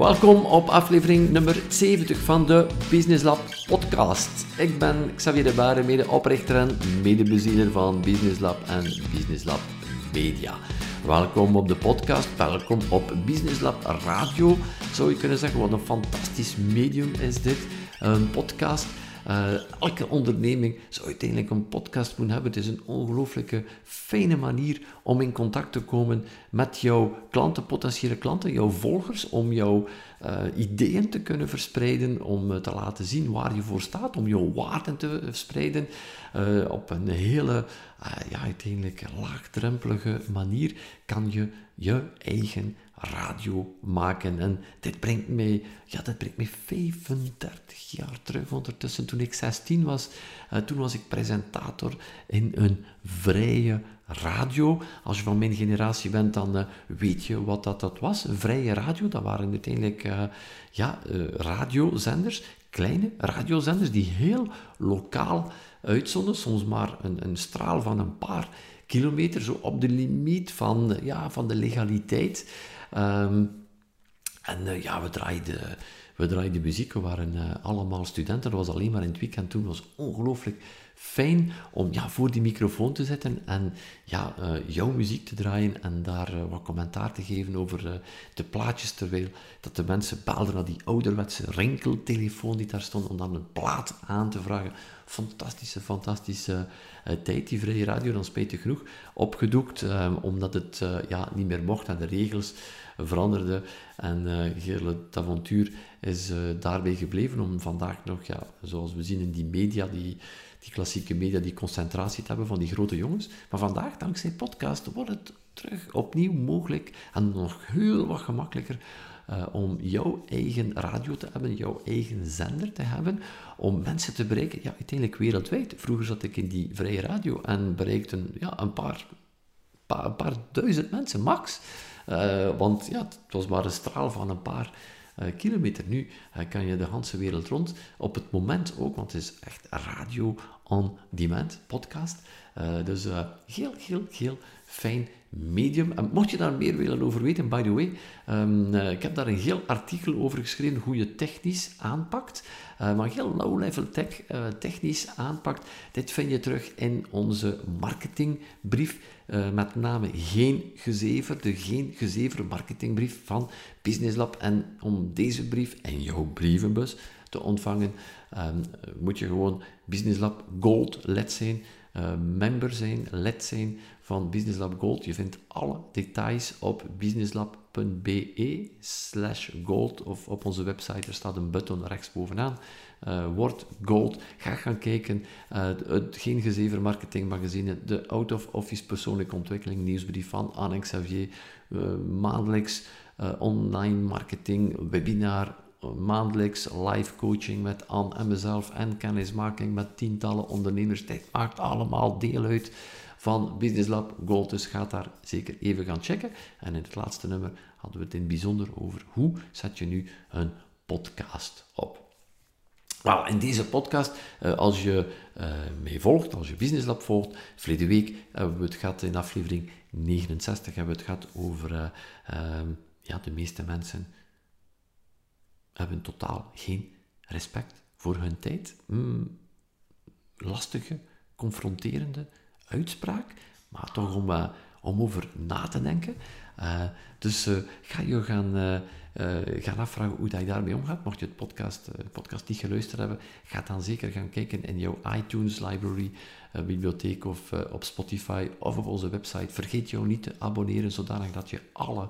Welkom op aflevering nummer 70 van de Business Lab podcast. Ik ben Xavier de Baren, mede-oprichter en mede van Business Lab en Business Lab Media. Welkom op de podcast, welkom op Business Lab Radio. Zou je kunnen zeggen, wat een fantastisch medium is dit. Een podcast uh, elke onderneming zou uiteindelijk een podcast moeten hebben. Het is een ongelooflijke fijne manier om in contact te komen met jouw klanten, potentiële klanten, jouw volgers, om jouw ideeën te kunnen verspreiden, om uh, te laten zien waar je voor staat, om jouw waarden te verspreiden op een hele, ja, uiteindelijk laagdrempelige manier kan je je eigen radio maken. En dit brengt mij, ja, dat brengt mij 35 jaar terug ondertussen. Toen ik 16 was, toen was ik presentator in een vrije radio. Als je van mijn generatie bent, dan uh, weet je wat dat, dat was. Vrije radio, dat waren uiteindelijk uh, ja, radiozenders, kleine radiozenders die heel lokaal uitzonden, soms maar een, een straal van een paar kilometer, zo op de limiet van, ja, van de legaliteit. Um, en ja, we draaiden, we draaiden muziek. We waren allemaal studenten. Dat was alleen maar in het weekend toen. Was ongelooflijk fijn om ja, voor die microfoon te zitten en ja, uh, jouw muziek te draaien en daar wat commentaar te geven over de plaatjes, terwijl dat de mensen baalden naar die ouderwetse rinkeltelefoon die daar stond, om dan een plaat aan te vragen. Fantastische, fantastische tijd, die vrije radio, dan spijtig genoeg, opgedoekt, ehm, omdat het ja, niet meer mocht en de regels veranderde. En uh, het avontuur is daarbij gebleven om vandaag nog, ja, zoals we zien in die media, die, die klassieke media, die concentratie te hebben van die grote jongens. Maar vandaag, dankzij podcast, wordt het terug opnieuw mogelijk en nog heel wat gemakkelijker uh, om jouw eigen radio te hebben, jouw eigen zender te hebben, om mensen te bereiken, ja, uiteindelijk wereldwijd. Vroeger zat ik in die vrije radio en bereikte ja, een paar, paar, paar duizend mensen, max. Uh, want ja, het was maar een straal van een paar kilometer. Nu uh, kan je de hele wereld rond. Op het moment ook, want het is echt radio on demand podcast. dus heel, heel, heel fijn medium. En mocht je daar meer willen over weten, by the way, um, ik heb daar een heel artikel over geschreven hoe je technisch aanpakt. Uh, maar heel low-level tech, uh, technisch aanpakt. Dit vind je terug in onze marketingbrief. Met name geen gezever, de geen gezever marketingbrief van Business Lab. En om deze brief en jouw brievenbus te ontvangen, um, moet je gewoon Business Lab Gold lid zijn. Uh, member zijn, lid zijn van Business Lab Gold. Je vindt alle details op businesslab.be slash gold of op onze website. Er staat een button rechtsbovenaan. Uh, word gold. Ga gaan kijken. Uh, het Geen Gezever Marketing Magazine, de Out of Office Persoonlijke Ontwikkeling nieuwsbrief van Anne Xavier. Maandelijks online marketing webinar maandelijks live coaching met Anne en mezelf en kennismaking met tientallen ondernemers. Dit maakt allemaal deel uit van Business Lab Gold. Dus ga daar zeker even gaan checken. En in het laatste nummer hadden we het in het bijzonder over hoe zet je nu een podcast op. Wel, in deze podcast, eh, als je uh, mij volgt, als je Business Lab volgt, verleden week hebben we het gehad in aflevering 69 hebben we het gehad over uh, ja, de meeste mensen hebben totaal geen respect voor hun tijd. Mm, lastige, confronterende uitspraak, maar toch om, uh, om over na te denken. Uh, dus uh, ga je gaan, gaan afvragen hoe dat je daarmee omgaat. Mocht je het podcast, podcast niet geluisterd hebben, ga dan zeker gaan kijken in jouw iTunes library, bibliotheek of op Spotify of op onze website. Vergeet jou niet te abonneren, zodanig dat je alle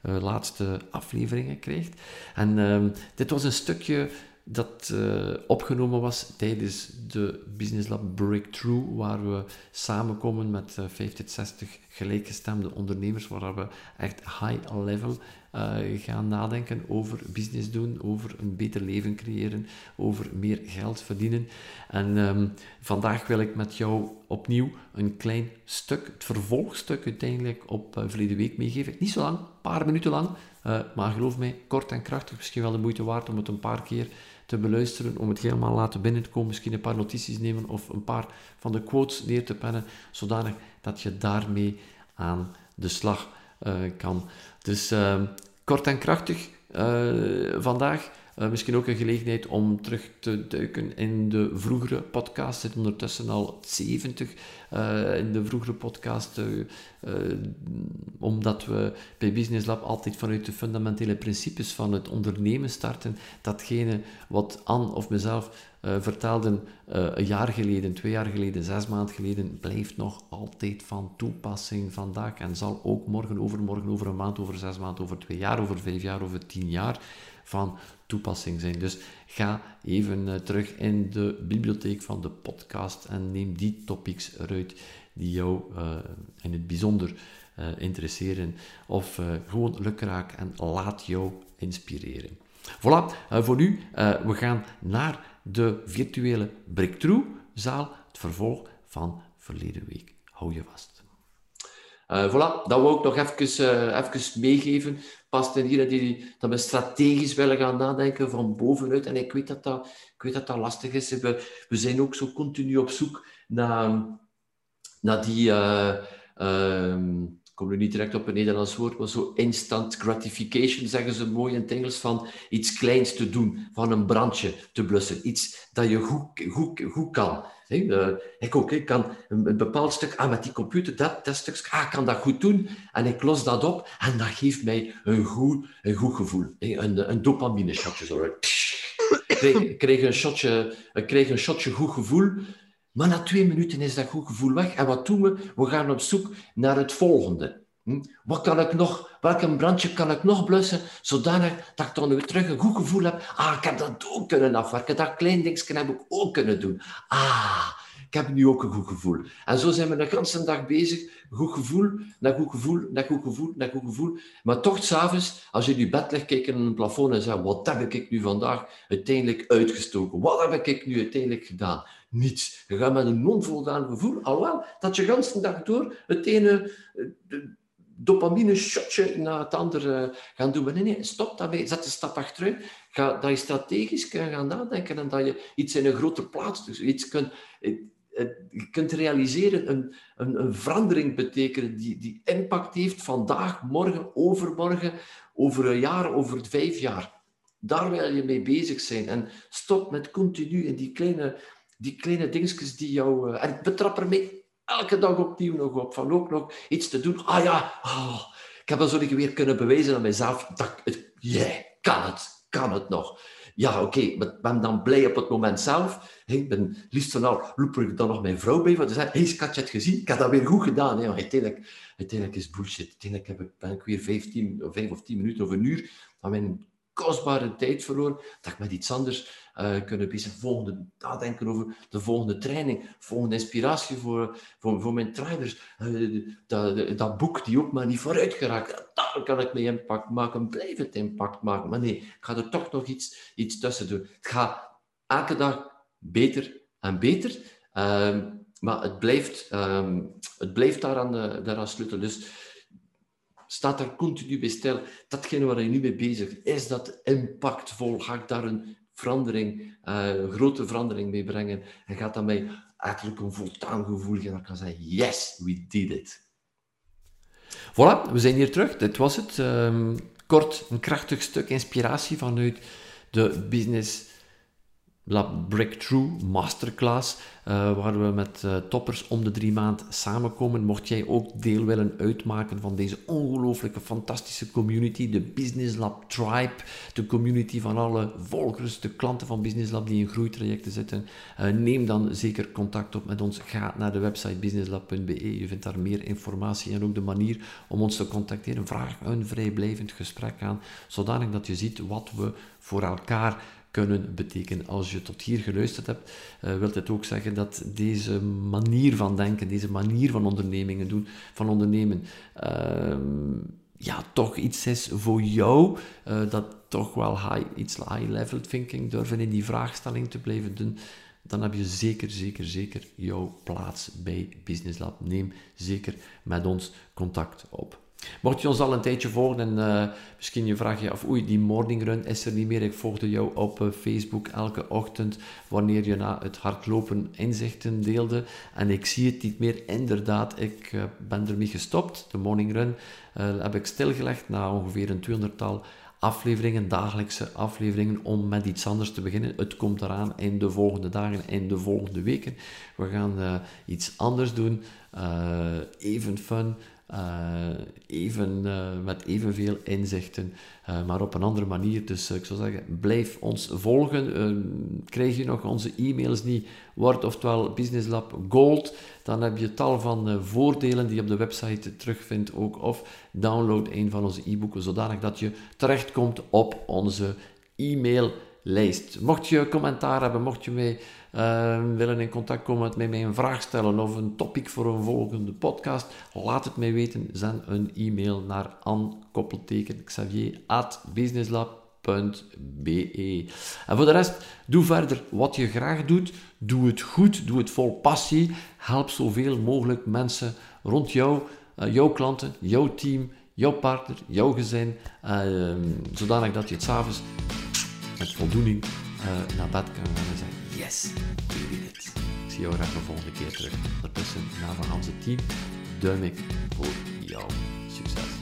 laatste afleveringen krijgt. En ehm, dit was een stukje dat uh, opgenomen was tijdens de Business Lab Breakthrough, waar we samenkomen met uh, 50, 60 gelijkgestemde ondernemers, waar we echt high level uh, gaan nadenken over business doen, over een beter leven creëren, over meer geld verdienen. En um, vandaag wil ik met jou opnieuw een klein stuk, het vervolgstuk uiteindelijk op uh, verleden week meegeven. Niet zo lang, een paar minuten lang, maar geloof mij, kort en krachtig, misschien wel de moeite waard om het een paar keer te beluisteren, om het helemaal laten binnen te komen, misschien een paar notities nemen of een paar van de quotes neer te pennen, zodanig dat je daarmee aan de slag uh, kan. Dus uh, kort en krachtig, vandaag uh, misschien ook een gelegenheid om terug te duiken in de vroegere podcast. Zit ondertussen al 70 uh, in de vroegere podcast. Uh, omdat we bij Business Lab altijd vanuit de fundamentele principes van het ondernemen starten. Datgene wat Anne of mezelf vertelden een jaar geleden, twee jaar geleden, zes maanden geleden, blijft nog altijd van toepassing vandaag en zal ook morgen, overmorgen, over een maand, over zes maanden, over twee jaar, over vijf jaar, over tien jaar van toepassing zijn. Dus ga even uh, terug in de bibliotheek van de podcast en neem die topics eruit die jou uh, in het bijzonder uh, interesseren. Of gewoon lukraak en laat jou inspireren. Voilà, voor nu, we gaan naar de virtuele Breakthrough-zaal, het vervolg van verleden week. Hou je vast. Uh, voilà, dat wil ik nog even, uh, even meegeven past in hier die, dat we strategisch willen gaan nadenken van bovenuit. En ik weet dat dat, ik weet dat, dat lastig is. We, we zijn ook zo continu op zoek naar, naar die... Uh, ik kom nu niet direct op een Nederlands woord, maar zo instant gratification, zeggen ze mooi in het Engels, van iets kleins te doen, van een brandje te blussen. Iets dat je goed, goed, goed kan. Uh, ik ook, ik kan een, bepaald stuk, ah, met die computer, dat, dat stuk, ah, ik kan dat goed doen. En ik los dat op en dat geeft mij een goed, een goed gevoel. Een, een dopamine shotje. Zo. Ik kreeg, een shotje, ik kreeg een shotje goed gevoel. Maar na twee minuten is dat goed gevoel weg. En wat doen we? We gaan op zoek naar het volgende. Hm? Wat kan ik nog, welk brandje kan ik nog blussen, zodanig dat ik dan weer terug een goed gevoel heb. Ah, ik heb dat ook kunnen afwerken. Dat klein dingetje heb ik ook kunnen doen. Ah, ik heb nu ook een goed gevoel. En zo zijn we de hele dag bezig. Goed gevoel, naar goed gevoel, naar goed gevoel, naar goed gevoel. Maar toch, s'avonds, als je in je bed ligt, kijken in een plafond en zeggen, wat heb ik nu vandaag uiteindelijk uitgestoken? Wat heb ik nu uiteindelijk gedaan? Niets. Je gaat met een non-voldaan gevoel, alhoewel dat je de hele dag door het ene dopamine shotje na het andere gaan doen. Nee, nee, stop daarmee. Zet een stap achteruit. Ga, dat je strategisch kan gaan nadenken en dat je iets in een grotere plaats dus iets kunt, je kunt realiseren, een, een, een verandering betekenen die, die impact heeft vandaag, morgen, overmorgen, over een jaar, over vijf jaar. Daar wil je mee bezig zijn. En stop met continu in die kleine, die kleine dingetjes die jou... Eh, en betrap ermee elke dag opnieuw nog op. Van ook nog iets te doen. Ah ja, oh, ik heb dat zo weer kunnen bewijzen aan mezelf. Dat het, yeah, kan het, kan het nog. Ja, oké, okay, ik ben dan blij op het moment zelf. Ik ben liefst van al loop ik dan nog mijn vrouw bij, want ze zei, je het gezien? Ik heb dat weer goed gedaan. Hè. Uiteindelijk, uiteindelijk is bullshit. Uiteindelijk heb ik, ben ik weer 15, 5 of 10 minuten of een uur aan mijn kostbare tijd verloren, dat ik met iets anders uh, kunnen bezig volgende nadenken over de volgende training, volgende inspiratie voor, voor, voor mijn trainers. Uh, dat, dat boek die ook maar niet vooruit geraakt, daar kan ik mee impact maken, blijf het impact maken. Maar nee, ik ga er toch nog iets, iets tussen doen. Het gaat elke dag beter en beter, uh, maar het blijft, um, het blijft daaraan, uh, daaraan sluiten. Dus staat daar continu bij stil. Datgene waar je nu mee bezig is, is dat impactvol? Ga ik daar een verandering, een grote verandering mee brengen? En gaat dat mij eigenlijk een voldaan gevoel geven? Dan kan zeggen, yes, we did it. Voilà, we zijn hier terug. Dit was het. Um, kort, een krachtig stuk inspiratie vanuit de business Lab Breakthrough Masterclass, uh, waar we met uh, toppers om de drie maand samenkomen. Mocht jij ook deel willen uitmaken van deze ongelooflijke, fantastische community, de Business Lab Tribe, de community van alle volgers, de klanten van Business Lab die in groeitrajecten zitten, uh, neem dan zeker contact op met ons. Ga naar de website businesslab.be, je vindt daar meer informatie en ook de manier om ons te contacteren. Vraag een vrijblijvend gesprek aan, zodanig dat je ziet wat we voor elkaar kunnen betekenen. Als je tot hier geluisterd hebt, uh, wil het ook zeggen dat deze manier van denken, deze manier van ondernemingen doen, van ondernemen, ehm, ja, toch iets is voor jou, uh, dat toch wel high, iets high-level thinking durven in die vraagstelling te blijven doen, dan heb je zeker, zeker, zeker jouw plaats bij Business Lab. Neem zeker met ons contact op. Mocht je ons al een tijdje volgen en uh, misschien je vraag je af, oei, die morning run is er niet meer. Ik volgde jou op uh, Facebook elke ochtend wanneer je na het hardlopen inzichten deelde. En ik zie het niet meer. Inderdaad, ik uh, ben ermee gestopt. De morning run heb ik stilgelegd na ongeveer een 200-tal afleveringen, dagelijkse afleveringen, om met iets anders te beginnen. Het komt eraan in de volgende dagen, in de volgende weken. We gaan iets anders doen. even fun, even, uh, met evenveel inzichten, uh, maar op een andere manier. Dus ik zou zeggen, blijf ons volgen. krijg je nog onze e-mails niet, wordt oftewel Business Lab Gold, dan heb je tal van voordelen die je op de website terugvindt ook. Of download een van onze e-boeken, zodanig dat je terechtkomt op onze e-maillijst. Mocht je commentaar hebben, mocht je mij uh, willen in contact komen met mij, een vraag stellen of een topic voor een volgende podcast, laat het mij weten. Zend een e-mail naar xavier at businesslab.be. En voor de rest, doe verder wat je graag doet. Doe het goed, doe het vol passie. Help zoveel mogelijk mensen rond jou, uh, jouw klanten, jouw team, jouw partner, jouw gezin, uh, zodanig dat je het s'avonds met voldoening uh, naar bed kan gaan Yes, we did it. Ik zie jou graag de volgende keer terug. Ondertussen, namens het team, duim ik voor jou. Succes.